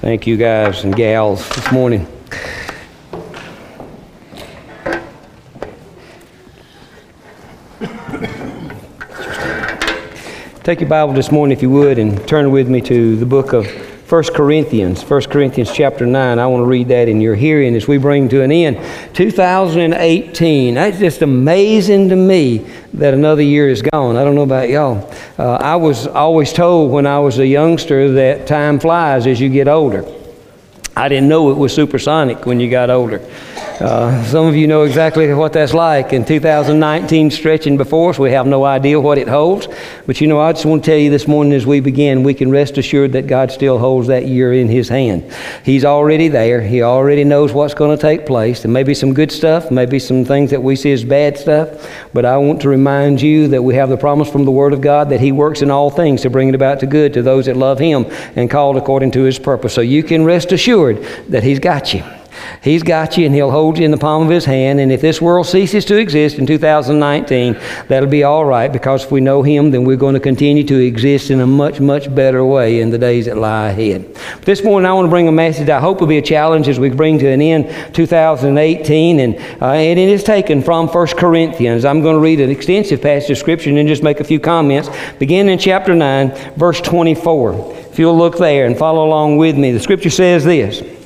Thank you, guys and gals, this morning. Take your Bible this morning, if you would, and turn with me to the book of 1 Corinthians. 1 Corinthians chapter 9. I want to read that in your hearing as we bring to an end 2018. That's just amazing to me that another year is gone. I don't know about y'all. Uh, I was always told when I was a youngster that time flies as you get older. I didn't know it was supersonic when you got older. Uh, some of you know exactly what that's like. In 2019, stretching before us, we have no idea what it holds. But you know, I just want to tell you this morning as we begin, we can rest assured that God still holds that year in His hand. He's already there. He already knows what's going to take place. There may be some good stuff, maybe some things that we see as bad stuff. But I want to remind you that we have the promise from the Word of God that He works in all things to bring it about to good to those that love Him and called according to His purpose. So you can rest assured that He's got you. He's got you and He'll hold you in the palm of His hand. And if this world ceases to exist in 2019, that'll be all right because if we know Him, then we're going to continue to exist in a much, much better way in the days that lie ahead. This morning, I want to bring a message I hope will be a challenge as we bring to an end 2018. And, uh, and it is taken from 1 Corinthians. I'm going to read an extensive passage of Scripture and just make a few comments. Beginning in chapter 9, verse 24. If you'll look there and follow along with me, the Scripture says this.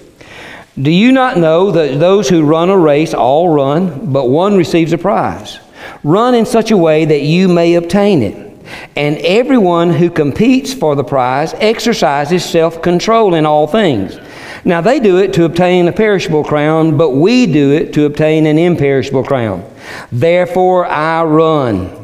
Do you not know that those who run a race all run, but one receives a prize? Run in such a way that you may obtain it. And everyone who competes for the prize exercises self control in all things. Now they do it to obtain a perishable crown, but we do it to obtain an imperishable crown. Therefore I run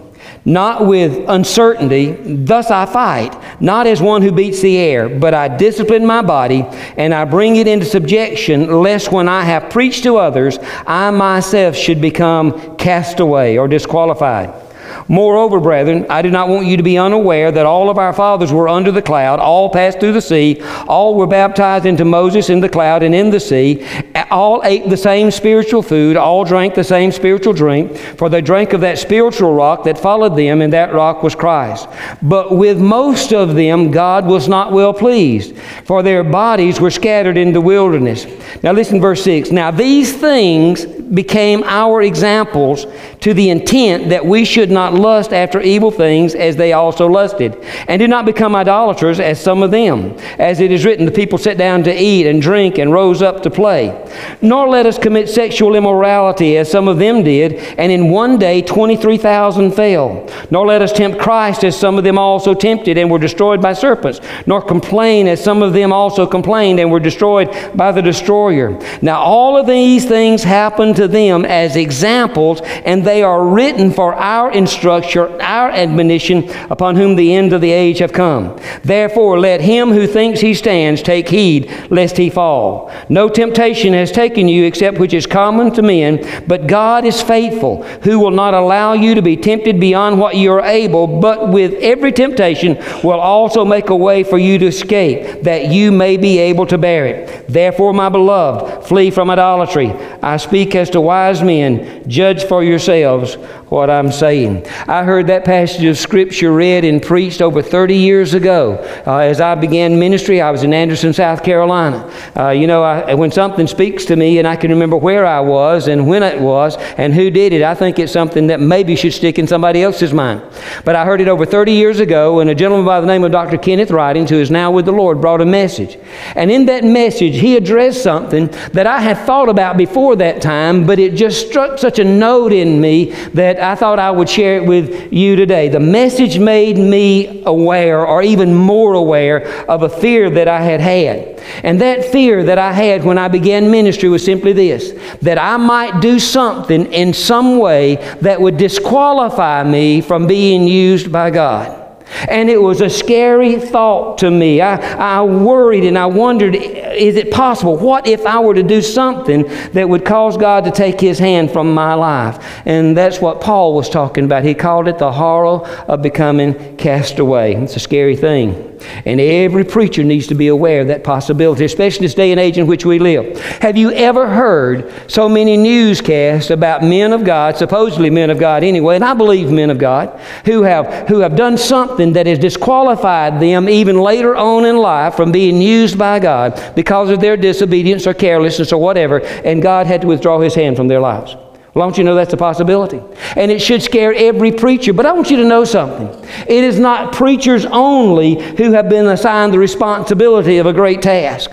not with uncertainty. Thus I fight, not as one who beats the air, but I discipline my body and I bring it into subjection, lest when I have preached to others, I myself should become cast away or disqualified. Moreover, brethren, I do not want you to be unaware that all of our fathers were under the cloud, all passed through the sea, all were baptized into Moses in the cloud and in the sea, all ate the same spiritual food, all drank the same spiritual drink, for they drank of that spiritual rock that followed them, and that rock was Christ. But with most of them, God was not well pleased, for their bodies were scattered in the wilderness. Now, listen, verse 6. Now, these things became our examples to the intent that we should not lust after evil things as they also lusted. And do not become idolaters as some of them. As it is written, the people sat down to eat and drink and rose up to play. Nor let us commit sexual immorality as some of them did, and in one day 23,000 fell. Nor let us tempt Christ as some of them also tempted and were destroyed by serpents. Nor complain as some of them also complained and were destroyed by the destroyer. Now all of these things happened to them as examples, and they are written for our instruction, our admonition, upon whom the end of the age have come. Therefore, let him who thinks he stands take heed lest he fall. No temptation has taken you except which is common to men, but God is faithful, who will not allow you to be tempted beyond what you are able, but with every temptation will also make a way for you to escape, that you may be able to bear it. Therefore, my beloved, flee from idolatry. I speak as to wise men, judge for yourselves themselves what I'm saying. I heard that passage of Scripture read and preached over 30 years ago. Uh, as I began ministry, I was in Anderson, South Carolina. Uh, you know, I, when something speaks to me and I can remember where I was and when it was and who did it, I think it's something that maybe should stick in somebody else's mind. But I heard it over 30 years ago, and a gentleman by the name of Dr. Kenneth Ridings, who is now with the Lord, brought a message. And in that message, he addressed something that I had thought about before that time, but it just struck such a note in me that I thought I would share it with you today. The message made me aware, or even more aware, of a fear that I had had. And that fear that I had when I began ministry was simply this that I might do something in some way that would disqualify me from being used by God. And it was a scary thought to me. I, I worried and I wondered is it possible? What if I were to do something that would cause God to take his hand from my life? And that's what Paul was talking about. He called it the horror of becoming cast away. It's a scary thing. And every preacher needs to be aware of that possibility, especially this day and age in which we live. Have you ever heard so many newscasts about men of God, supposedly men of God anyway, and I believe men of God, who have, who have done something that has disqualified them even later on in life from being used by God because of their disobedience or carelessness or whatever, and God had to withdraw his hand from their lives? Well, I want you to know that's a possibility. And it should scare every preacher. But I want you to know something. It is not preachers only who have been assigned the responsibility of a great task.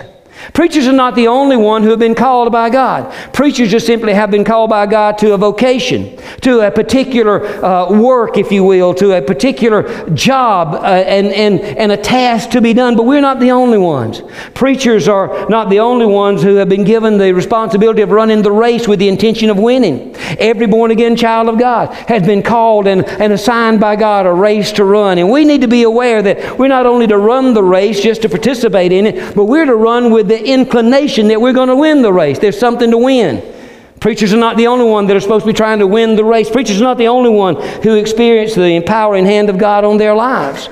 Preachers are not the only one who have been called by God. Preachers just simply have been called by God to a vocation, to a particular uh, work, if you will, to a particular job uh, and, and, and a task to be done. But we're not the only ones. Preachers are not the only ones who have been given the responsibility of running the race with the intention of winning. Every born again child of God has been called and, and assigned by God a race to run. And we need to be aware that we're not only to run the race just to participate in it, but we're to run with the inclination that we're going to win the race. There's something to win. Preachers are not the only one that are supposed to be trying to win the race. Preachers are not the only one who experience the empowering hand of God on their lives.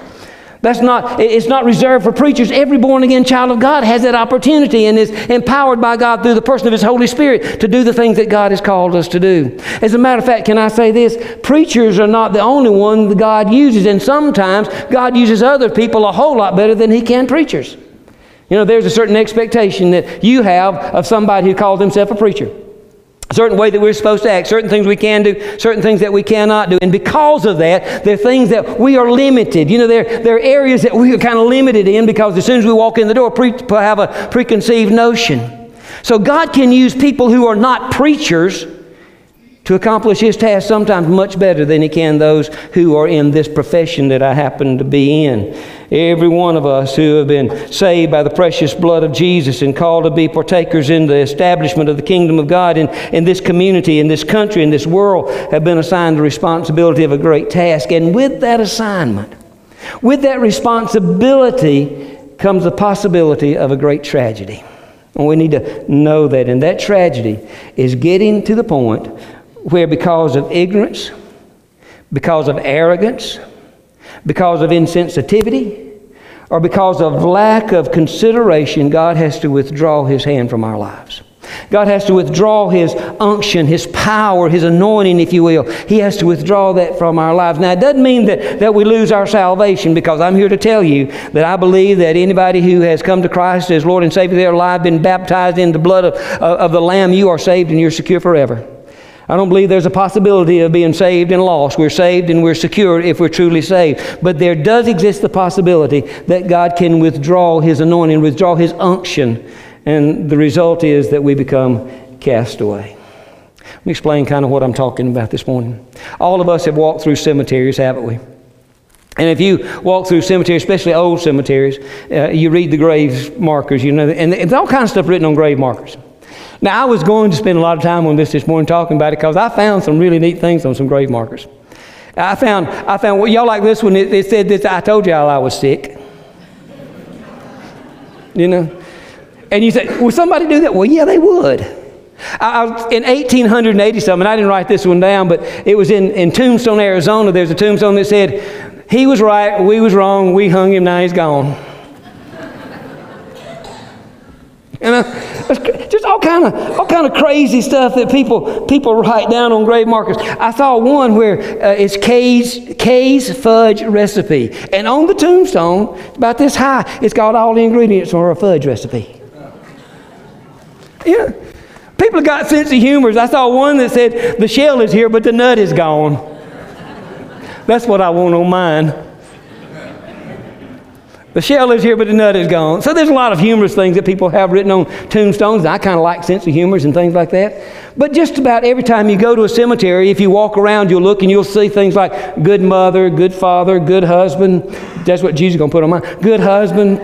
That's not, it's not reserved for preachers. Every born again child of God has that opportunity and is empowered by God through the person of His Holy Spirit to do the things that God has called us to do. As a matter of fact, can I say this? Preachers are not the only one that God uses, and sometimes God uses other people a whole lot better than He can preachers. You know, there's a certain expectation that you have of somebody who calls himself a preacher. A certain way that we're supposed to act, certain things we can do, certain things that we cannot do. And because of that, there are things that we are limited. You know, there, there are areas that we are kind of limited in because as soon as we walk in the door, pre- have a preconceived notion. So God can use people who are not preachers to accomplish his task sometimes much better than he can those who are in this profession that I happen to be in. Every one of us who have been saved by the precious blood of Jesus and called to be partakers in the establishment of the kingdom of God in, in this community, in this country, in this world, have been assigned the responsibility of a great task. And with that assignment, with that responsibility comes the possibility of a great tragedy. And we need to know that. And that tragedy is getting to the point where because of ignorance, because of arrogance, because of insensitivity, or because of lack of consideration, God has to withdraw His hand from our lives. God has to withdraw His unction, His power, His anointing, if you will. He has to withdraw that from our lives. Now, it doesn't mean that, that we lose our salvation because I'm here to tell you that I believe that anybody who has come to Christ as Lord and Savior, their life, been baptized in the blood of, of the Lamb, you are saved and you're secure forever. I don't believe there's a possibility of being saved and lost. We're saved and we're secure if we're truly saved. But there does exist the possibility that God can withdraw His anointing, withdraw His unction, and the result is that we become cast away. Let me explain kind of what I'm talking about this morning. All of us have walked through cemeteries, haven't we? And if you walk through cemeteries, especially old cemeteries, uh, you read the grave markers, you know, and there's all kinds of stuff written on grave markers. Now, I was going to spend a lot of time on this this morning talking about it because I found some really neat things on some grave markers. I found, I found, well, y'all like this one, it, it said this, I told y'all I was sick. You know? And you say, will somebody do that? Well, yeah, they would. I, I, in 1880 something, I didn't write this one down, but it was in, in Tombstone, Arizona. There's a tombstone that said, he was right, we was wrong, we hung him, now he's gone. And uh, just all kind of all kind of crazy stuff that people people write down on grave markers. I saw one where uh, it's Kay's Kay's fudge recipe, and on the tombstone, about this high, it's got all the ingredients for a fudge recipe. Yeah, people got sense of humor. I saw one that said the shell is here, but the nut is gone. That's what I want on mine. The shell is here, but the nut is gone. So there's a lot of humorous things that people have written on tombstones. And I kind of like sense of humors and things like that. But just about every time you go to a cemetery, if you walk around, you'll look and you'll see things like good mother, good father, good husband. That's what Jesus is going to put on mine. Good husband,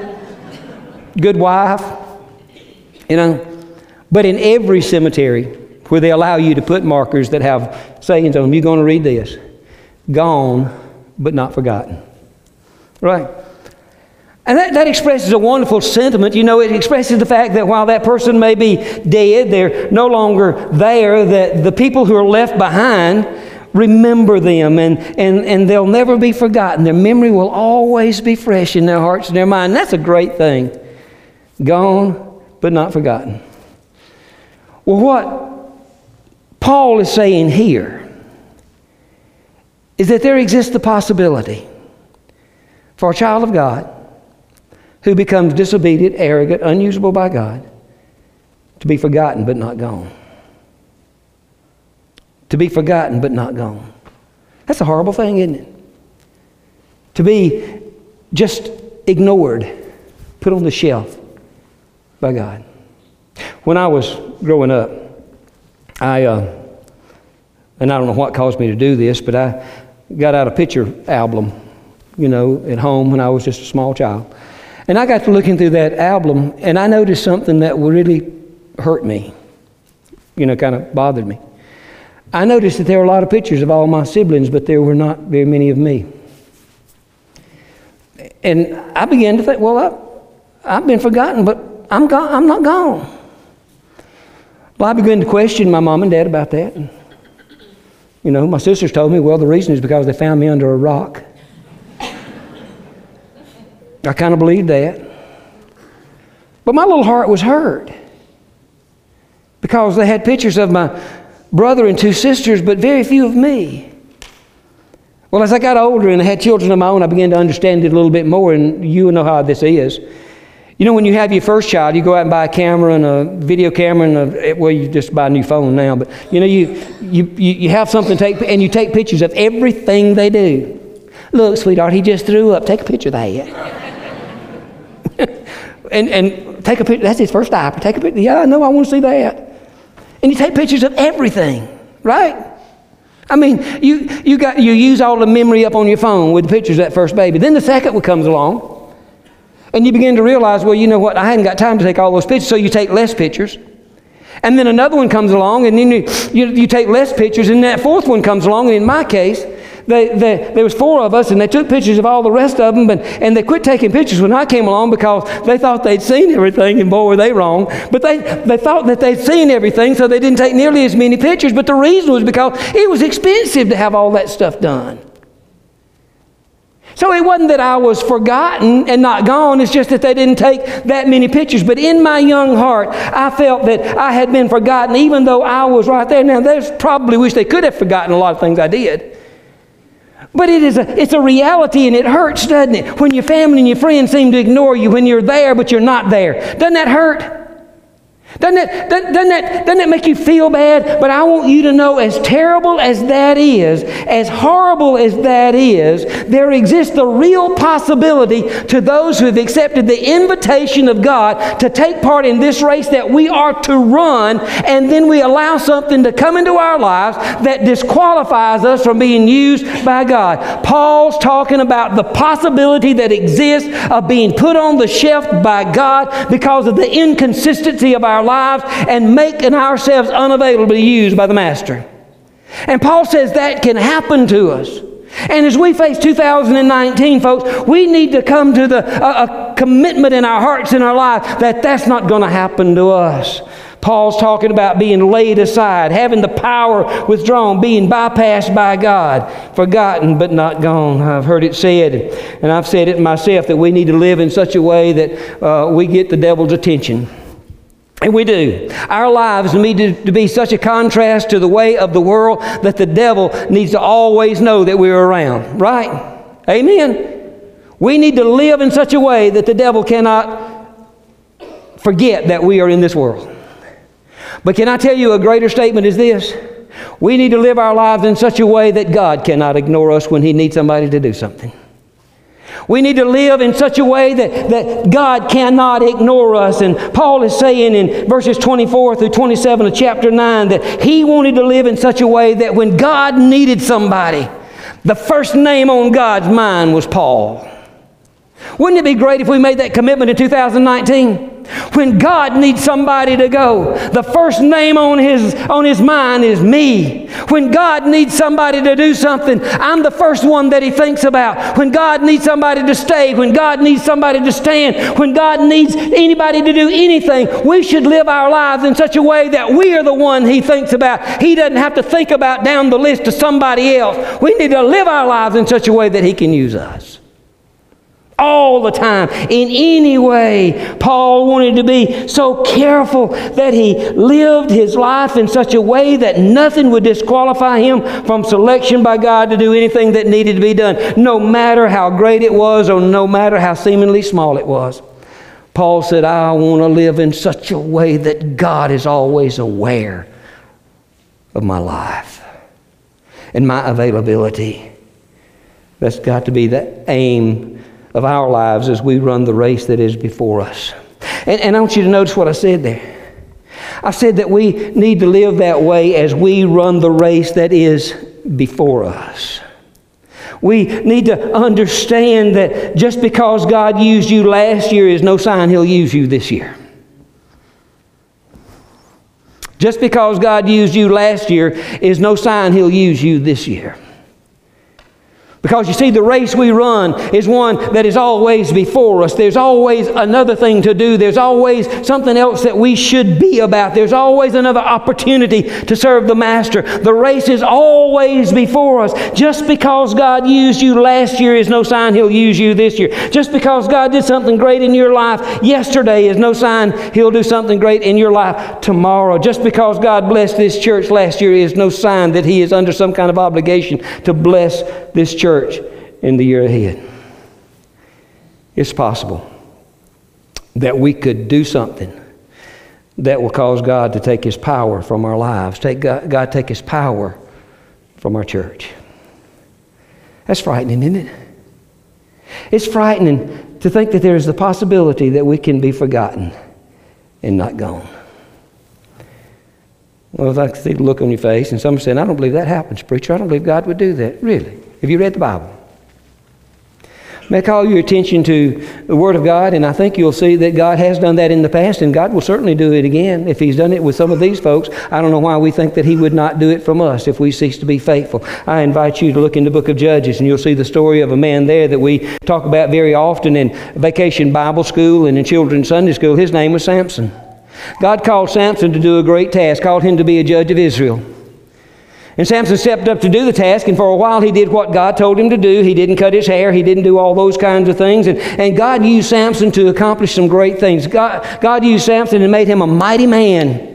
good wife. You know. But in every cemetery where they allow you to put markers that have sayings on them, you're going to read this gone, but not forgotten. Right? And that, that expresses a wonderful sentiment. You know, it expresses the fact that while that person may be dead, they're no longer there, that the people who are left behind remember them and, and, and they'll never be forgotten. Their memory will always be fresh in their hearts and their mind. That's a great thing. Gone, but not forgotten. Well, what Paul is saying here is that there exists the possibility for a child of God who becomes disobedient, arrogant, unusable by God to be forgotten but not gone. To be forgotten but not gone. That's a horrible thing, isn't it? To be just ignored, put on the shelf by God. When I was growing up, I, uh, and I don't know what caused me to do this, but I got out a picture album, you know, at home when I was just a small child. And I got to looking through that album, and I noticed something that really hurt me, you know, kind of bothered me. I noticed that there were a lot of pictures of all my siblings, but there were not very many of me. And I began to think, well, I, have been forgotten, but I'm, gone, I'm not gone. Well, I began to question my mom and dad about that. And, you know, my sisters told me, well, the reason is because they found me under a rock. I kind of believed that. But my little heart was hurt because they had pictures of my brother and two sisters, but very few of me. Well, as I got older and I had children of my own, I began to understand it a little bit more, and you know how this is. You know, when you have your first child, you go out and buy a camera and a video camera and a, eh, well, you just buy a new phone now, but you know, you, you, you have something to take, and you take pictures of everything they do. Look, sweetheart, he just threw up. Take a picture of that. And, and take a picture. That's his first diaper. Take a picture. Yeah, I know. I want to see that. And you take pictures of everything, right? I mean, you, you, got, you use all the memory up on your phone with the pictures of that first baby. Then the second one comes along. And you begin to realize, well, you know what? I hadn't got time to take all those pictures, so you take less pictures. And then another one comes along, and then you, you, you take less pictures, and that fourth one comes along. And in my case, they, they, there was four of us, and they took pictures of all the rest of them, and, and they quit taking pictures when I came along because they thought they'd seen everything, and boy, were they wrong. But they, they thought that they'd seen everything, so they didn't take nearly as many pictures. But the reason was because it was expensive to have all that stuff done. So it wasn't that I was forgotten and not gone, it's just that they didn't take that many pictures. But in my young heart, I felt that I had been forgotten, even though I was right there. Now, they probably wish they could have forgotten a lot of things I did. But it is a, it's a reality and it hurts, doesn't it? When your family and your friends seem to ignore you when you're there, but you're not there. Doesn't that hurt? Doesn't that, doesn't, that, doesn't that make you feel bad? But I want you to know as terrible as that is, as horrible as that is, there exists the real possibility to those who have accepted the invitation of God to take part in this race that we are to run, and then we allow something to come into our lives that disqualifies us from being used by God. Paul's talking about the possibility that exists of being put on the shelf by God because of the inconsistency of our lives and making ourselves unavailable to be used by the Master. And Paul says that can happen to us. And as we face 2019, folks, we need to come to the, a, a commitment in our hearts and our lives that that's not going to happen to us. Paul's talking about being laid aside, having the power withdrawn, being bypassed by God, forgotten but not gone. I've heard it said, and I've said it myself, that we need to live in such a way that uh, we get the devil's attention. And we do. Our lives need to, to, be such a contrast to the way of the world that the devil needs to always know that we're around, right? Amen. We need to live in such a way that the devil cannot forget that we are in this world. But can I tell you a greater statement is this? We need to live our lives in such a way that God cannot ignore us when He needs somebody to do something. We need to live in such a way that, that God cannot ignore us. And Paul is saying in verses 24 through 27 of chapter 9 that he wanted to live in such a way that when God needed somebody, the first name on God's mind was Paul. Wouldn't it be great if we made that commitment in 2019? When God needs somebody to go, the first name on his, on his mind is me. When God needs somebody to do something, I'm the first one that he thinks about. When God needs somebody to stay, when God needs somebody to stand, when God needs anybody to do anything, we should live our lives in such a way that we are the one he thinks about. He doesn't have to think about down the list to somebody else. We need to live our lives in such a way that he can use us all the time, in any way. Paul wanted to be so careful that he lived his life in such a way that nothing would disqualify him from selection by God to do anything that needed to be done, no matter how great it was or no matter how seemingly small it was. Paul said, I want to live in such a way that God is always aware of my life and my availability. That's got to be the aim of our lives as we run the race that is before us. And, and I want you to notice what I said there. I said that we need to live that way as we run the race that is before us. We need to understand that just because God used you last year is no sign He'll use you this year. Just because God used you last year is no sign He'll use you this year. Because you see, the race we run is one that is always before us. There's always another thing to do. There's always something else that we should be about. There's always another opportunity to serve the Master. The race is always before us. Just because God used you last year is no sign He'll use you this year. Just because God did something great in your life yesterday is no sign He'll do something great in your life tomorrow. Just because God blessed this church last year is no sign that He is under some kind of obligation to bless this church in the year ahead. It's possible that we could do something that will cause God to take His power from our lives, take God, God take His power from our church. That's frightening, isn't it? It's frightening to think that there is the possibility that we can be forgotten and not gone. Well, I see the look on your face, and some saying, I don't believe that happens, preacher. I don't believe God would do that. Really? Have you read the Bible? May I call your attention to the Word of God, and I think you'll see that God has done that in the past, and God will certainly do it again. If He's done it with some of these folks, I don't know why we think that He would not do it from us if we cease to be faithful. I invite you to look in the book of Judges, and you'll see the story of a man there that we talk about very often in vacation Bible school and in children's Sunday school. His name was Samson. God called Samson to do a great task, called him to be a judge of Israel. And Samson stepped up to do the task, and for a while he did what God told him to do. He didn't cut his hair, he didn't do all those kinds of things. And, and God used Samson to accomplish some great things. God, God used Samson and made him a mighty man.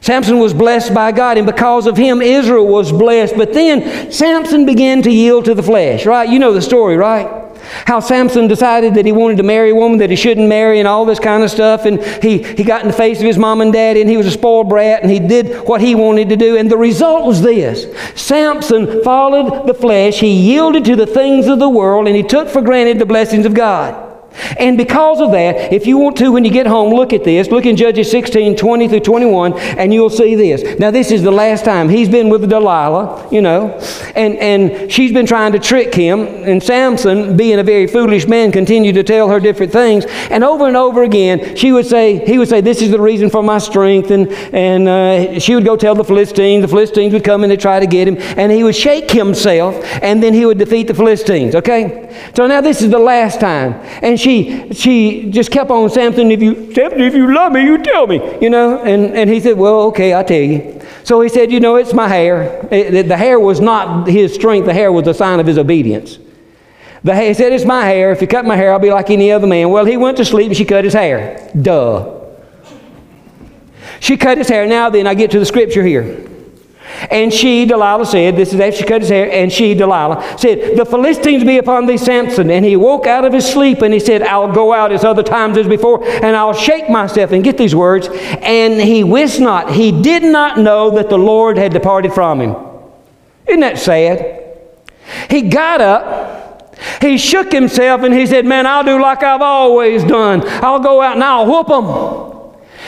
Samson was blessed by God, and because of him, Israel was blessed. But then Samson began to yield to the flesh, right? You know the story, right? How Samson decided that he wanted to marry a woman that he shouldn't marry and all this kind of stuff. And he, he got in the face of his mom and dad and he was a spoiled brat and he did what he wanted to do. And the result was this Samson followed the flesh, he yielded to the things of the world, and he took for granted the blessings of God. And because of that, if you want to, when you get home, look at this. Look in Judges 16, 20 through 21, and you'll see this. Now, this is the last time. He's been with Delilah, you know, and, and she's been trying to trick him. And Samson, being a very foolish man, continued to tell her different things. And over and over again, she would say, he would say, This is the reason for my strength. And, and uh, she would go tell the Philistines. The Philistines would come and they'd try to get him. And he would shake himself, and then he would defeat the Philistines, So now this is the last time. And she, she just kept on, Samson, if you, Samson, if you love me, you tell me, you know. And, and he said, well, okay, I'll tell you. So he said, you know, it's my hair. It, the hair was not his strength. The hair was a sign of his obedience. The hair, he said, it's my hair. If you cut my hair, I'll be like any other man. Well, he went to sleep and she cut his hair. Duh. She cut his hair. Now then, I get to the scripture here. And she, Delilah, said, This is after she cut his hair, and she, Delilah, said, The Philistines be upon thee, Samson. And he woke out of his sleep and he said, I'll go out as other times as before, and I'll shake myself. And get these words. And he wist not, he did not know that the Lord had departed from him. Isn't that sad? He got up, he shook himself, and he said, Man, I'll do like I've always done. I'll go out and I'll whoop them.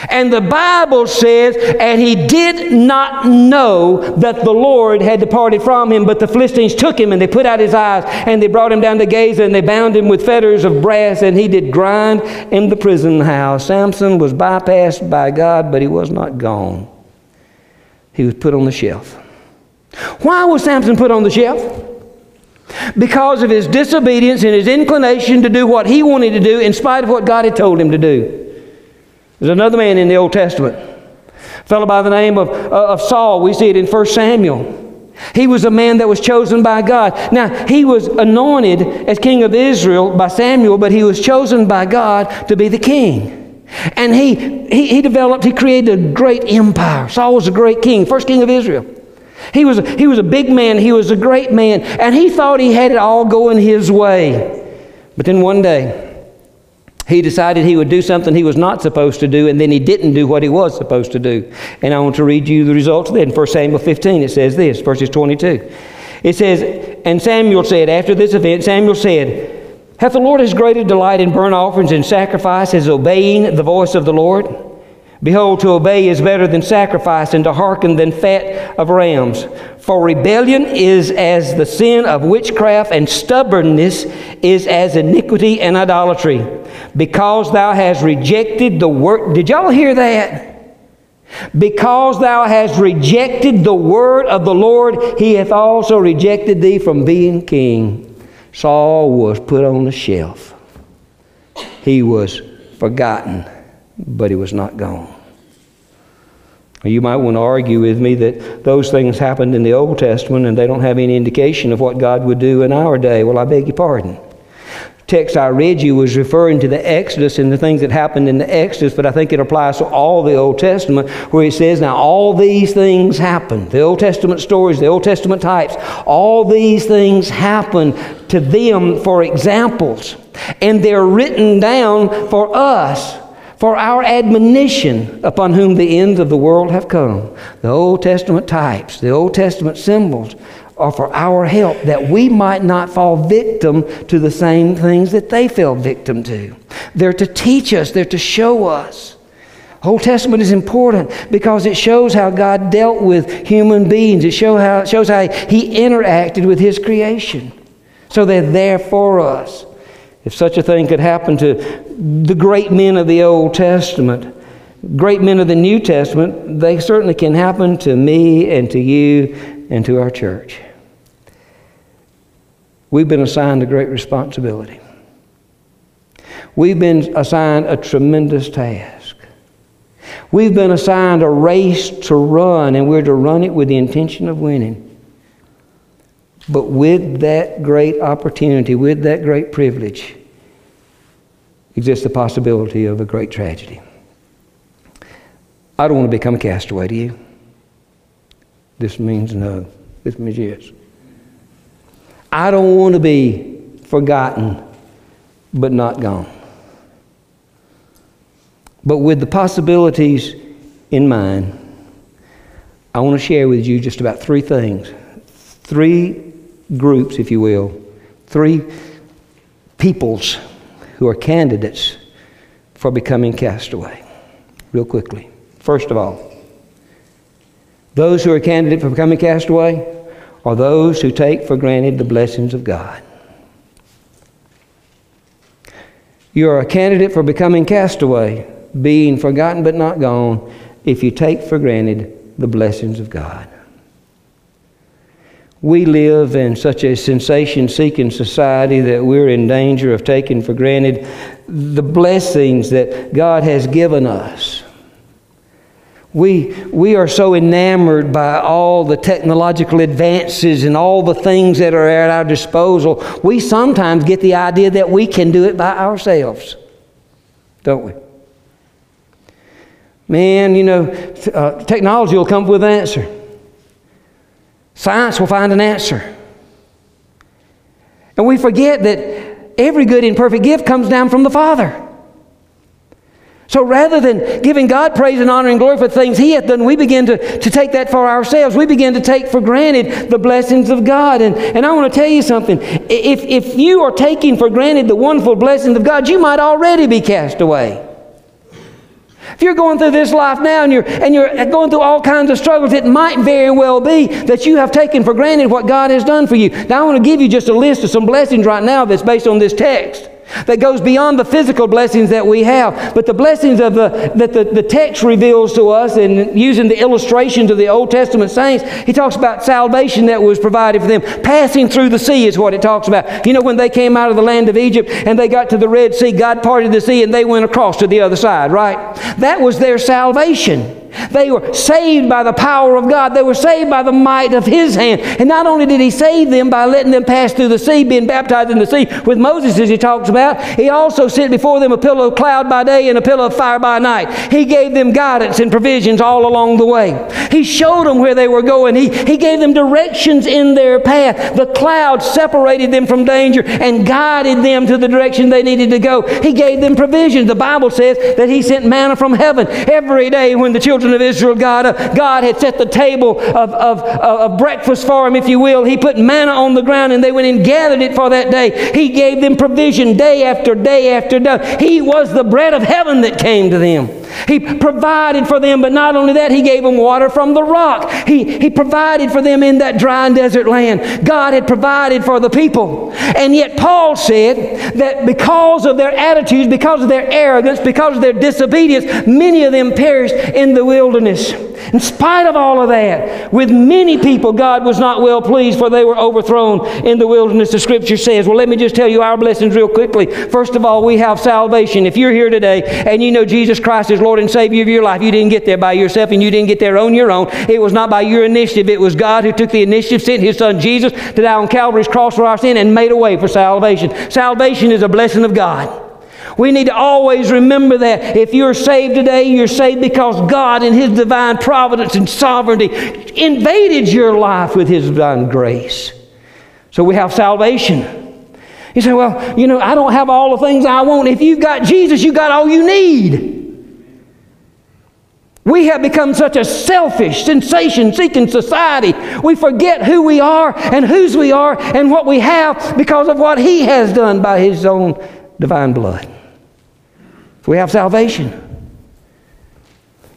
And the Bible says, and he did not know that the Lord had departed from him, but the Philistines took him and they put out his eyes and they brought him down to Gaza and they bound him with fetters of brass and he did grind in the prison house. Samson was bypassed by God, but he was not gone. He was put on the shelf. Why was Samson put on the shelf? Because of his disobedience and his inclination to do what he wanted to do in spite of what God had told him to do. There's another man in the Old Testament, a fellow by the name of, uh, of Saul. We see it in 1 Samuel. He was a man that was chosen by God. Now, he was anointed as king of Israel by Samuel, but he was chosen by God to be the king. And he, he, he developed, he created a great empire. Saul was a great king, first king of Israel. He was, he was a big man, he was a great man, and he thought he had it all going his way. But then one day, he decided he would do something he was not supposed to do, and then he didn't do what he was supposed to do. And I want to read you the results. In 1 Samuel 15, it says this, verses 22. It says, And Samuel said, after this event, Samuel said, Hath the Lord as great a delight in burnt offerings and sacrifice as obeying the voice of the Lord? Behold, to obey is better than sacrifice, and to hearken than fat of rams. For rebellion is as the sin of witchcraft, and stubbornness is as iniquity and idolatry. Because thou hast rejected the word. Did y'all hear that? Because thou hast rejected the word of the Lord, he hath also rejected thee from being king. Saul was put on the shelf. He was forgotten but he was not gone. You might want to argue with me that those things happened in the Old Testament and they don't have any indication of what God would do in our day. Well, I beg your pardon. Text I read you was referring to the Exodus and the things that happened in the Exodus, but I think it applies to all the Old Testament where it says, Now all these things happened. The Old Testament stories, the Old Testament types, all these things happened to them for examples. And they're written down for us for our admonition upon whom the ends of the world have come. The Old Testament types, the Old Testament symbols are for our help that we might not fall victim to the same things that they fell victim to. They're to teach us, they're to show us. Old Testament is important because it shows how God dealt with human beings. It show how, it shows how He interacted with His creation. So they're there for us. If such a thing could happen to the great men of the Old Testament, great men of the New Testament, they certainly can happen to me and to you and to our church. We've been assigned a great responsibility. We've been assigned a tremendous task. We've been assigned a race to run, and we're to run it with the intention of winning. But with that great opportunity, with that great privilege, exists the possibility of a great tragedy. I don't want to become a castaway, do you? This means no. This means yes. I don't want to be forgotten but not gone. But with the possibilities in mind, I want to share with you just about three things. Three groups, if you will, three peoples who are candidates for becoming castaway. Real quickly. First of all, those who are candidate for becoming castaway are those who take for granted the blessings of God. You are a candidate for becoming castaway, being forgotten but not gone, if you take for granted the blessings of God. We live in such a sensation seeking society that we're in danger of taking for granted the blessings that God has given us. We, we are so enamored by all the technological advances and all the things that are at our disposal, we sometimes get the idea that we can do it by ourselves, don't we? Man, you know, uh, technology will come up with an answer. Science will find an answer. And we forget that every good and perfect gift comes down from the Father. So rather than giving God praise and honor and glory for things He hath done, we begin to, to take that for ourselves. We begin to take for granted the blessings of God. And, and I want to tell you something. If, if you are taking for granted the wonderful blessings of God, you might already be cast away. If you're going through this life now and you're, and you're going through all kinds of struggles, it might very well be that you have taken for granted what God has done for you. Now, I want to give you just a list of some blessings right now that's based on this text that goes beyond the physical blessings that we have, but the blessings of the, that the, the text reveals to us, and using the illustrations of the Old Testament saints, he talks about salvation that was provided for them. Passing through the sea is what it talks about. You know, when they came out of the land of Egypt and they got to the Red Sea, God parted the sea and they went across to the other side, right? That was their salvation. They were saved by the power of God. They were saved by the might of His hand. And not only did He save them by letting them pass through the sea, being baptized in the sea with Moses, as He talks about, He also sent before them a pillar of cloud by day and a pillar of fire by night. He gave them guidance and provisions all along the way. He showed them where they were going. He, he gave them directions in their path. The cloud separated them from danger and guided them to the direction they needed to go. He gave them provisions. The Bible says that He sent manna from heaven every day when the children children of Israel, God, uh, God had set the table of, of, of breakfast for them, if you will. He put manna on the ground and they went and gathered it for that day. He gave them provision day after day after day. He was the bread of heaven that came to them. He provided for them, but not only that, He gave them water from the rock. He, he provided for them in that dry and desert land. God had provided for the people. And yet, Paul said that because of their attitudes, because of their arrogance, because of their disobedience, many of them perished in the wilderness. In spite of all of that, with many people, God was not well pleased, for they were overthrown in the wilderness, the scripture says. Well, let me just tell you our blessings real quickly. First of all, we have salvation. If you're here today and you know Jesus Christ is Lord and Savior of your life, you didn't get there by yourself and you didn't get there on your own. It was not by your initiative, it was God who took the initiative, sent His Son Jesus to die on Calvary's cross for our sin, and made a way for salvation. Salvation is a blessing of God. We need to always remember that. If you're saved today, you're saved because God, in His divine providence and sovereignty, invaded your life with His divine grace. So we have salvation. You say, well, you know, I don't have all the things I want. If you've got Jesus, you've got all you need. We have become such a selfish, sensation seeking society. We forget who we are and whose we are and what we have because of what He has done by His own divine blood. So we have salvation.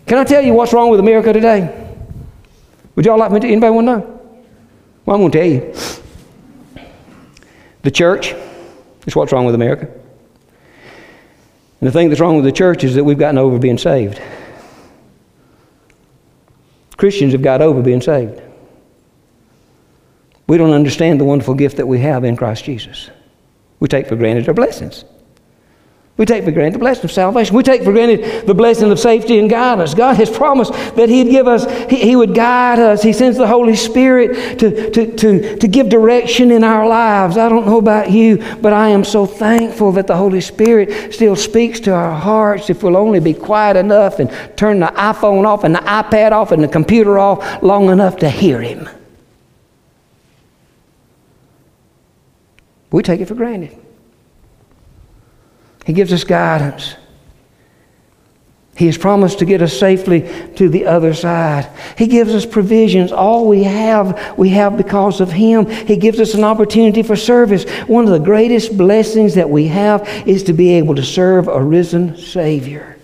Can I tell you what's wrong with America today? Would y'all like me to? Anybody want to know? Well, I'm going to tell you. The church is what's wrong with America. And the thing that's wrong with the church is that we've gotten over being saved. Christians have got over being saved. We don't understand the wonderful gift that we have in Christ Jesus. We take for granted our blessings. We take for granted the blessing of salvation. We take for granted the blessing of safety and guidance. God has promised that He'd give us, He, he would guide us. He sends the Holy Spirit to, to, to, to give direction in our lives. I don't know about you, but I am so thankful that the Holy Spirit still speaks to our hearts if we'll only be quiet enough and turn the iPhone off and the iPad off and the computer off long enough to hear Him. We take it for granted. He gives us guidance. He has promised to get us safely to the other side. He gives us provisions. All we have, we have because of Him. He gives us an opportunity for service. One of the greatest blessings that we have is to be able to serve a risen Savior.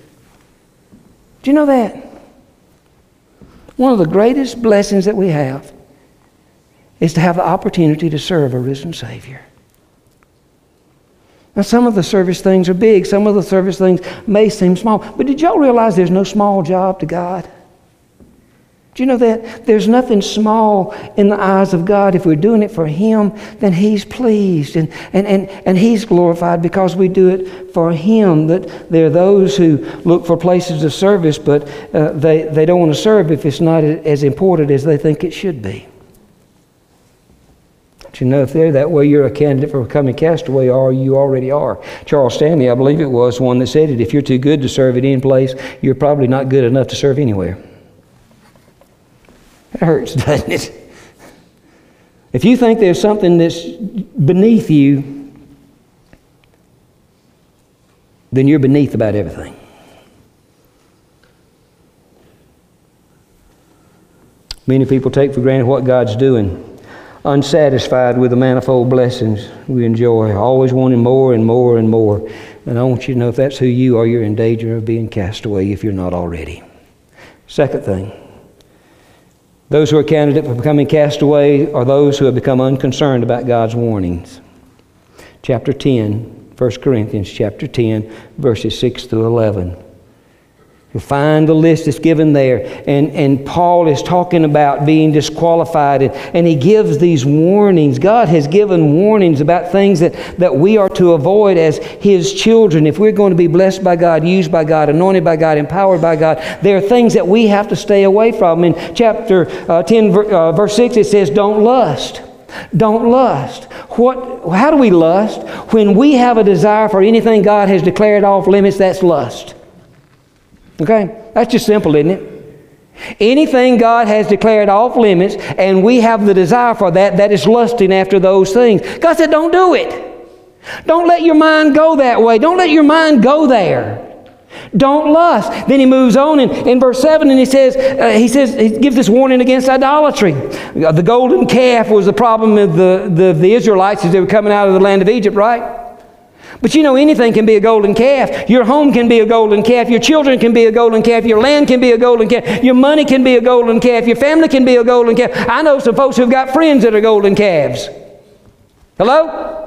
Do you know that? One of the greatest blessings that we have is to have the opportunity to serve a risen Savior. Now, some of the service things are big, some of the service things may seem small. But did y'all realize there's no small job to God? Do you know that? There's nothing small in the eyes of God. If we're doing it for Him, then He's pleased and, and, and, and He's glorified because we do it for Him. That there are those who look for places of service, but uh, they, they don't want to serve if it's not as important as they think it should be. But you know, if they're that way, you're a candidate for becoming castaway, or you already are. Charles Stanley, I believe it was, one that said it if you're too good to serve at any place, you're probably not good enough to serve anywhere. That hurts, doesn't it? If you think there's something that's beneath you, then you're beneath about everything. Many people take for granted what God's doing unsatisfied with the manifold blessings we enjoy, always wanting more and more and more. And I want you to know if that's who you are, you're in danger of being cast away if you're not already. Second thing, those who are candidate for becoming cast away are those who have become unconcerned about God's warnings. Chapter 10, 1 Corinthians chapter 10, verses 6 through 11. You'll find the list that's given there. And, and Paul is talking about being disqualified, and, and he gives these warnings. God has given warnings about things that, that we are to avoid as his children. If we're going to be blessed by God, used by God, anointed by God, empowered by God, there are things that we have to stay away from. In chapter uh, 10, uh, verse 6, it says, Don't lust. Don't lust. What, how do we lust? When we have a desire for anything God has declared off limits, that's lust. Okay? That's just simple, isn't it? Anything God has declared off limits and we have the desire for that, that is lusting after those things. God said, don't do it. Don't let your mind go that way. Don't let your mind go there. Don't lust. Then he moves on in, in verse 7 and he says, uh, he says, he gives this warning against idolatry. The golden calf was the problem of the, the, the Israelites as they were coming out of the land of Egypt, right? But you know, anything can be a golden calf. Your home can be a golden calf. Your children can be a golden calf. Your land can be a golden calf. Your money can be a golden calf. Your family can be a golden calf. I know some folks who've got friends that are golden calves. Hello?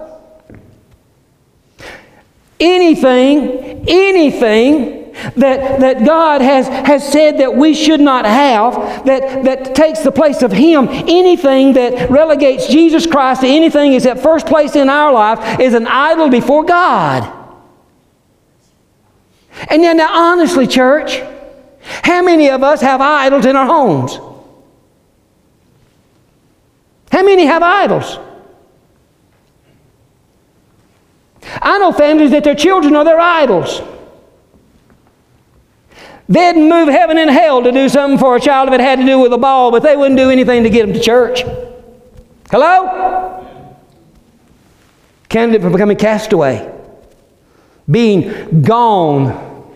Anything, anything that, that God has, has said that we should not have, that, that takes the place of Him. Anything that relegates Jesus Christ to anything is at first place in our life is an idol before God. And then, now, honestly, church, how many of us have idols in our homes? How many have idols? I know families that their children are their idols. They'd move heaven and hell to do something for a child if it had to do with a ball, but they wouldn't do anything to get them to church. Hello? Candidate for becoming castaway. Being gone.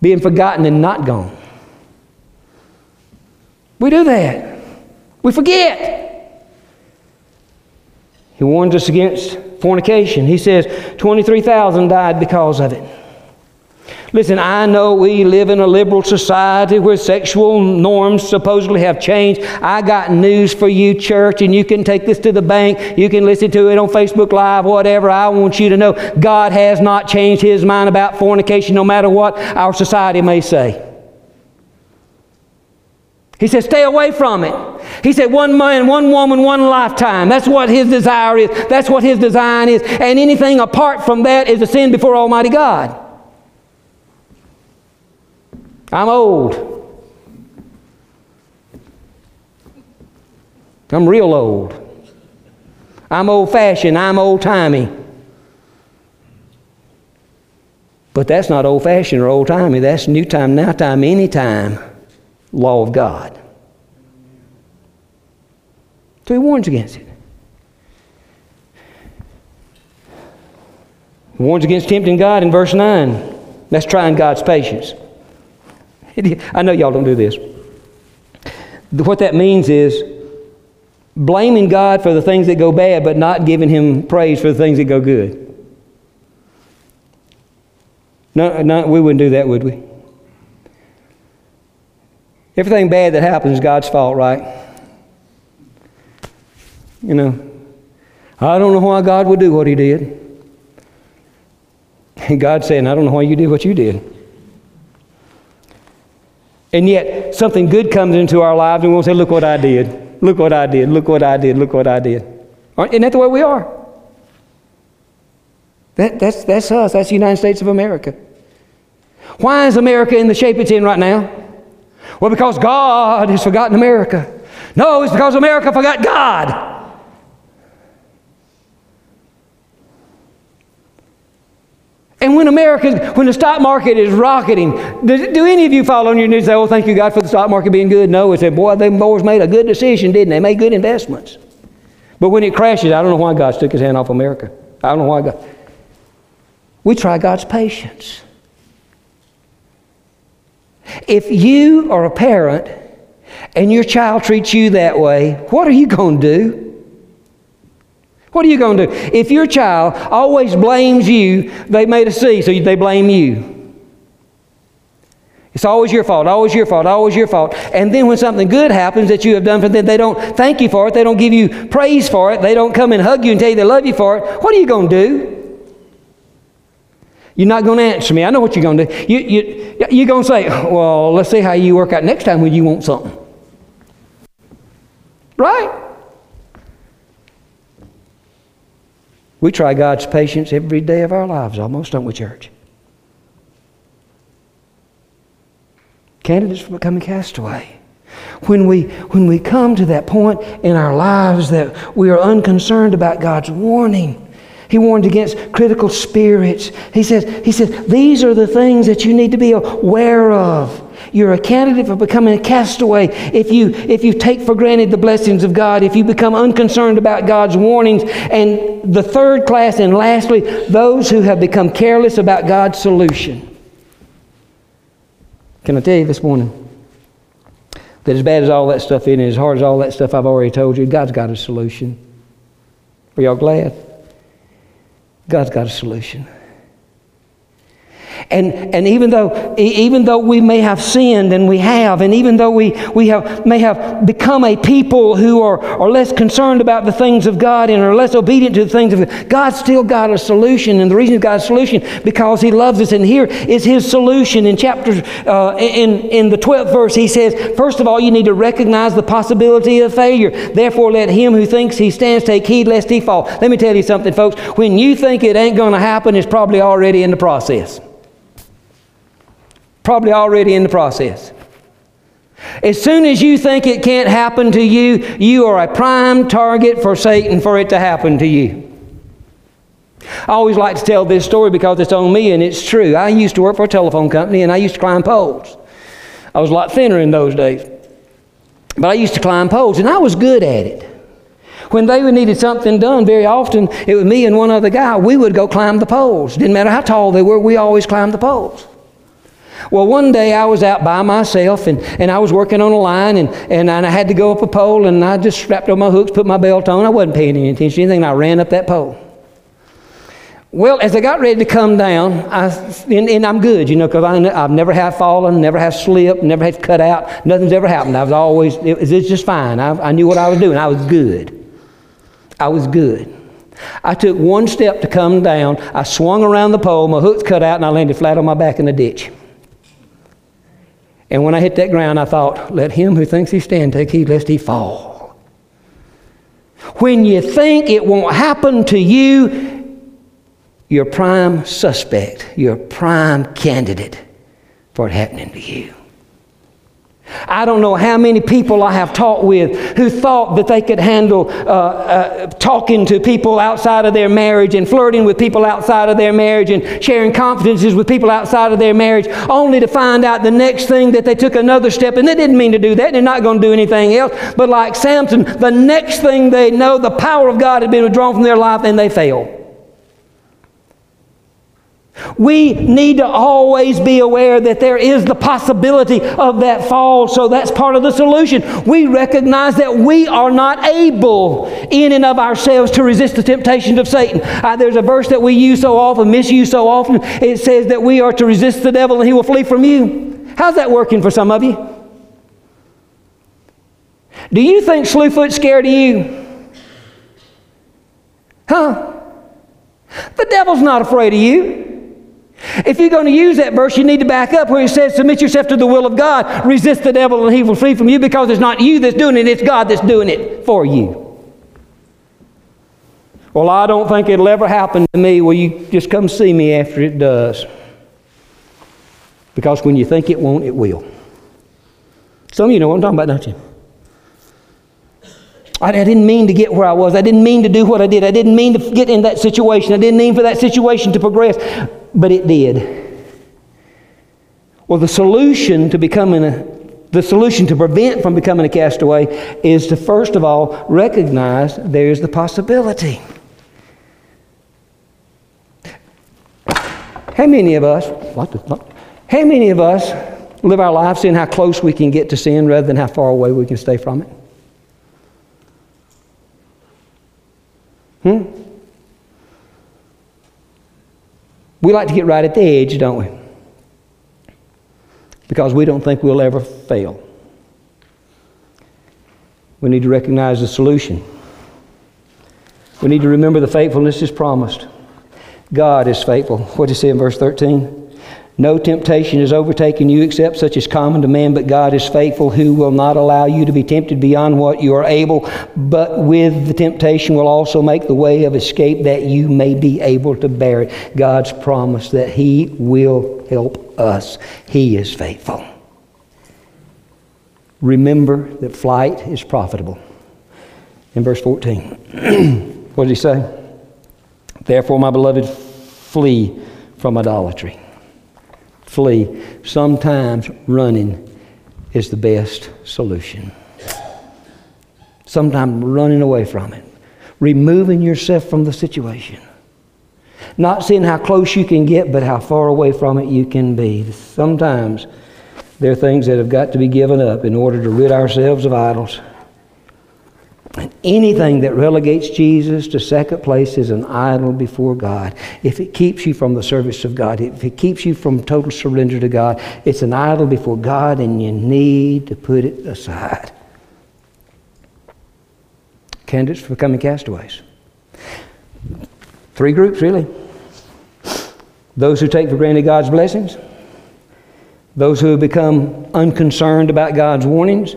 Being forgotten and not gone. We do that. We forget. He warns us against fornication. He says 23,000 died because of it. Listen, I know we live in a liberal society where sexual norms supposedly have changed. I got news for you, church, and you can take this to the bank. You can listen to it on Facebook Live, whatever. I want you to know God has not changed His mind about fornication, no matter what our society may say. He said, stay away from it. He said, one man, one woman, one lifetime. That's what his desire is. That's what his design is. And anything apart from that is a sin before Almighty God. I'm old. I'm real old. I'm old fashioned. I'm old timey. But that's not old fashioned or old timey. That's new time, now time, anytime. Law of God. So he warns against it. He warns against tempting God in verse 9. That's trying God's patience. I know y'all don't do this. What that means is blaming God for the things that go bad, but not giving Him praise for the things that go good. No, no, we wouldn't do that, would we? Everything bad that happens is God's fault, right? You know, I don't know why God would do what He did. And God's saying, I don't know why you did what you did. And yet, something good comes into our lives and we'll say, Look what I did. Look what I did. Look what I did. Look what I did. Isn't that the way we are? That, that's, that's us. That's the United States of America. Why is America in the shape it's in right now? Well, because God has forgotten America. No, it's because America forgot God. And when America, when the stock market is rocketing, do, do, any of you follow on your news and say, oh, thank you, God, for the stock market being good? No, it's said, boy, they boys made a good decision, didn't they? Made good investments. But when it crashes, I don't know why God took his hand off America. I don't know why God. We try God's patience. If you are a parent and your child treats you that way, what are you going to do? What are you going to do? If your child always blames you, they made a C, so they blame you. It's always your fault, always your fault, always your fault. And then when something good happens that you have done for them, they don't thank you for it, they don't give you praise for it, they don't come and hug you and tell you they love you for it. What are you going to do? You're not going to answer me. I know what you're going to do. You, you, you're going to say, Well, let's see how you work out next time when you want something. Right? We try God's patience every day of our lives, almost, don't we, church? Candidates for becoming castaway. When we, when we come to that point in our lives that we are unconcerned about God's warning, He warned against critical spirits. He says, he says, these are the things that you need to be aware of. You're a candidate for becoming a castaway if you, if you take for granted the blessings of God, if you become unconcerned about God's warnings. And the third class, and lastly, those who have become careless about God's solution. Can I tell you this morning that as bad as all that stuff is, and as hard as all that stuff I've already told you, God's got a solution. Are y'all glad? God's got a solution. And, and even, though, even though we may have sinned, and we have, and even though we, we have, may have become a people who are, are less concerned about the things of God and are less obedient to the things of God, God's still got a solution. And the reason a solution, because He loves us. And here is His solution. In chapter, uh, in, in the 12th verse, He says, First of all, you need to recognize the possibility of failure. Therefore, let him who thinks he stands take heed lest he fall. Let me tell you something, folks. When you think it ain't going to happen, it's probably already in the process. Probably already in the process. As soon as you think it can't happen to you, you are a prime target for Satan for it to happen to you. I always like to tell this story because it's on me and it's true. I used to work for a telephone company and I used to climb poles. I was a lot thinner in those days. But I used to climb poles and I was good at it. When they needed something done, very often it was me and one other guy. We would go climb the poles. Didn't matter how tall they were, we always climbed the poles. Well, one day I was out by myself and, and I was working on a line and, and I had to go up a pole and I just strapped on my hooks, put my belt on. I wasn't paying any attention to anything and I ran up that pole. Well, as I got ready to come down, I, and, and I'm good, you know, because I've never have fallen, never have slipped, never have cut out. Nothing's ever happened. I was always, it was, just fine. I, I knew what I was doing. I was good. I was good. I took one step to come down. I swung around the pole, my hooks cut out, and I landed flat on my back in the ditch. And when I hit that ground, I thought, let him who thinks he stand take heed lest he fall. When you think it won't happen to you, you're prime suspect, you're prime candidate for it happening to you. I don't know how many people I have talked with who thought that they could handle uh, uh, talking to people outside of their marriage and flirting with people outside of their marriage and sharing confidences with people outside of their marriage, only to find out the next thing that they took another step and they didn't mean to do that. They're not going to do anything else. But like Samson, the next thing they know, the power of God had been withdrawn from their life and they fail. We need to always be aware that there is the possibility of that fall, so that's part of the solution. We recognize that we are not able in and of ourselves to resist the temptations of Satan. Uh, there's a verse that we use so often, misuse so often. It says that we are to resist the devil and he will flee from you. How's that working for some of you? Do you think Slewfoot's scared of you? Huh? The devil's not afraid of you. If you're going to use that verse, you need to back up where it says, Submit yourself to the will of God, resist the devil, and he will flee from you because it's not you that's doing it, it's God that's doing it for you. Well, I don't think it'll ever happen to me. Well, you just come see me after it does. Because when you think it won't, it will. Some of you know what I'm talking about, don't you? I didn't mean to get where I was. I didn't mean to do what I did. I didn't mean to get in that situation. I didn't mean for that situation to progress but it did. Well, the solution to becoming a the solution to prevent from becoming a castaway is to first of all recognize there's the possibility. How many of us, how many of us live our lives seeing how close we can get to sin rather than how far away we can stay from it? We like to get right at the edge, don't we? Because we don't think we'll ever fail. We need to recognize the solution. We need to remember the faithfulness is promised. God is faithful. What does you say in verse 13? No temptation has overtaken you except such as common to man, but God is faithful, who will not allow you to be tempted beyond what you are able, but with the temptation will also make the way of escape that you may be able to bear it. God's promise that He will help us. He is faithful. Remember that flight is profitable. In verse 14, what did he say? Therefore, my beloved, flee from idolatry flee. Sometimes running is the best solution. Sometimes running away from it, removing yourself from the situation. Not seeing how close you can get, but how far away from it you can be. Sometimes there are things that have got to be given up in order to rid ourselves of idols. Anything that relegates Jesus to second place is an idol before God. If it keeps you from the service of God, if it keeps you from total surrender to God, it's an idol before God and you need to put it aside. Candidates for becoming castaways. Three groups, really. Those who take for granted God's blessings, those who have become unconcerned about God's warnings,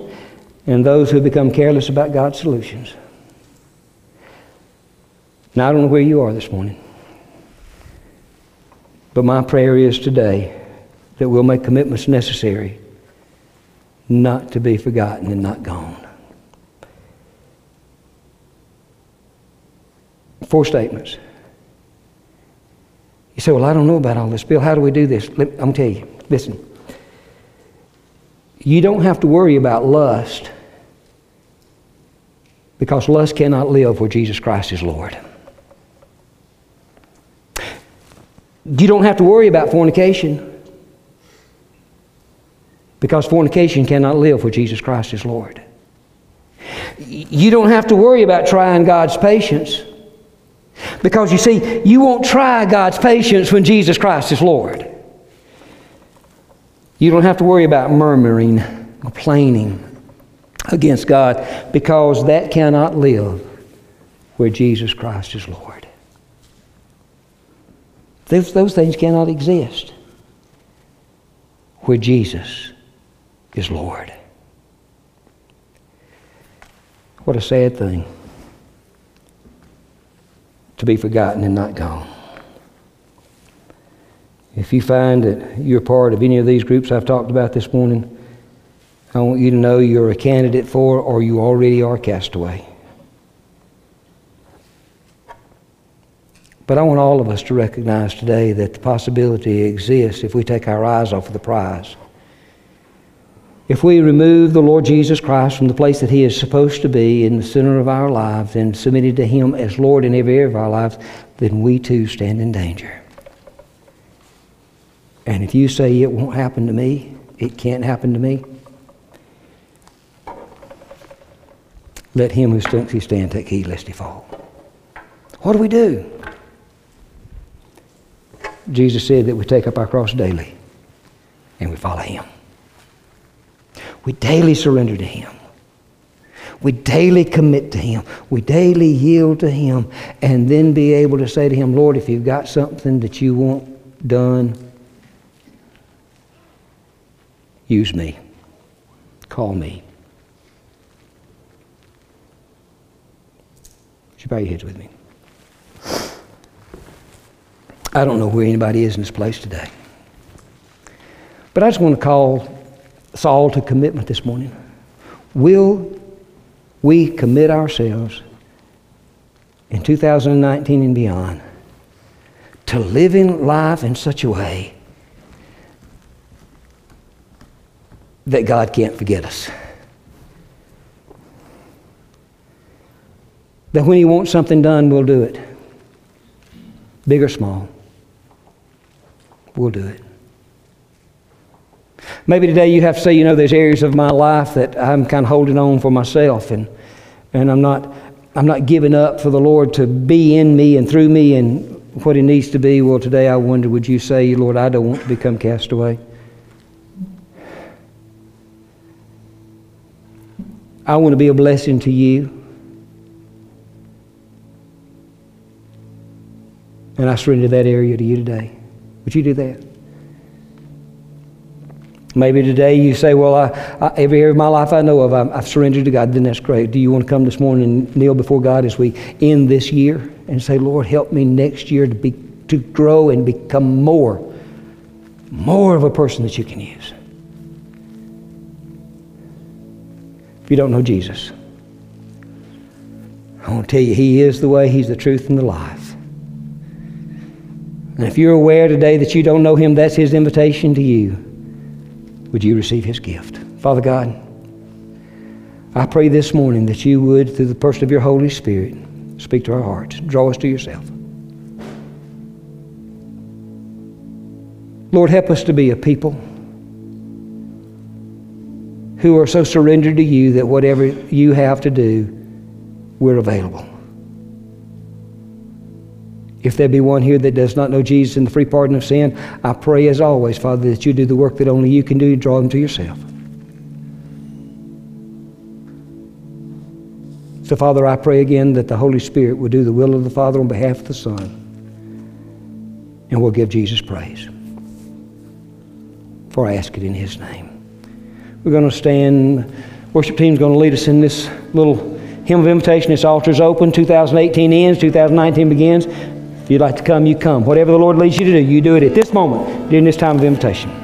and those who become careless about God's solutions. Now, I don't know where you are this morning, but my prayer is today that we'll make commitments necessary not to be forgotten and not gone. Four statements. You say, Well, I don't know about all this, Bill. How do we do this? Let, I'm going to tell you. Listen. You don't have to worry about lust because lust cannot live where Jesus Christ is Lord. You don't have to worry about fornication because fornication cannot live where Jesus Christ is Lord. You don't have to worry about trying God's patience because you see, you won't try God's patience when Jesus Christ is Lord. You don't have to worry about murmuring, complaining, against God because that cannot live where Jesus Christ is Lord. Those, those things cannot exist where Jesus is Lord. What a sad thing to be forgotten and not gone. If you find that you're part of any of these groups I've talked about this morning, I want you to know you're a candidate for or you already are castaway. But I want all of us to recognize today that the possibility exists if we take our eyes off of the prize. If we remove the Lord Jesus Christ from the place that He is supposed to be in the center of our lives and submitted to Him as Lord in every area of our lives, then we too stand in danger. And if you say it won't happen to me, it can't happen to me, Let him who thinks he stand take heed lest he fall. What do we do? Jesus said that we take up our cross daily and we follow him. We daily surrender to him. We daily commit to him. We daily yield to him and then be able to say to him, Lord, if you've got something that you want done, use me. Call me. Would you bow your heads with me? I don't know where anybody is in this place today. But I just want to call us all to commitment this morning. Will we commit ourselves in 2019 and beyond to living life in such a way that God can't forget us? That when He wants something done, we'll do it. Big or small, we'll do it. Maybe today you have to say, you know, there's areas of my life that I'm kind of holding on for myself and, and I'm, not, I'm not giving up for the Lord to be in me and through me and what it needs to be, well, today I wonder, would you say, Lord, I don't want to become castaway? I want to be a blessing to you. And I surrender that area to you today. Would you do that? Maybe today you say, Well, I, I, every area of my life I know of, I, I've surrendered to God. Then that's great. Do you want to come this morning and kneel before God as we end this year and say, Lord, help me next year to, be, to grow and become more, more of a person that you can use? If you don't know Jesus, I want to tell you, He is the way, He's the truth, and the life. And if you're aware today that you don't know Him, that's His invitation to you would you receive his gift? Father God, I pray this morning that you would, through the person of your Holy Spirit, speak to our hearts, draw us to yourself. Lord, help us to be a people who are so surrendered to you that whatever you have to do, we're available. If there be one here that does not know Jesus and the free pardon of sin, I pray as always, Father, that you do the work that only you can do and draw them to yourself. So, Father, I pray again that the Holy Spirit will do the will of the Father on behalf of the Son, and we'll give Jesus praise. For I ask it in His name. We're going to stand. Worship team's going to lead us in this little hymn of invitation. This altar's open. 2018 ends. 2019 begins. If you'd like to come, you come. Whatever the Lord leads you to do, you do it at this moment during this time of invitation.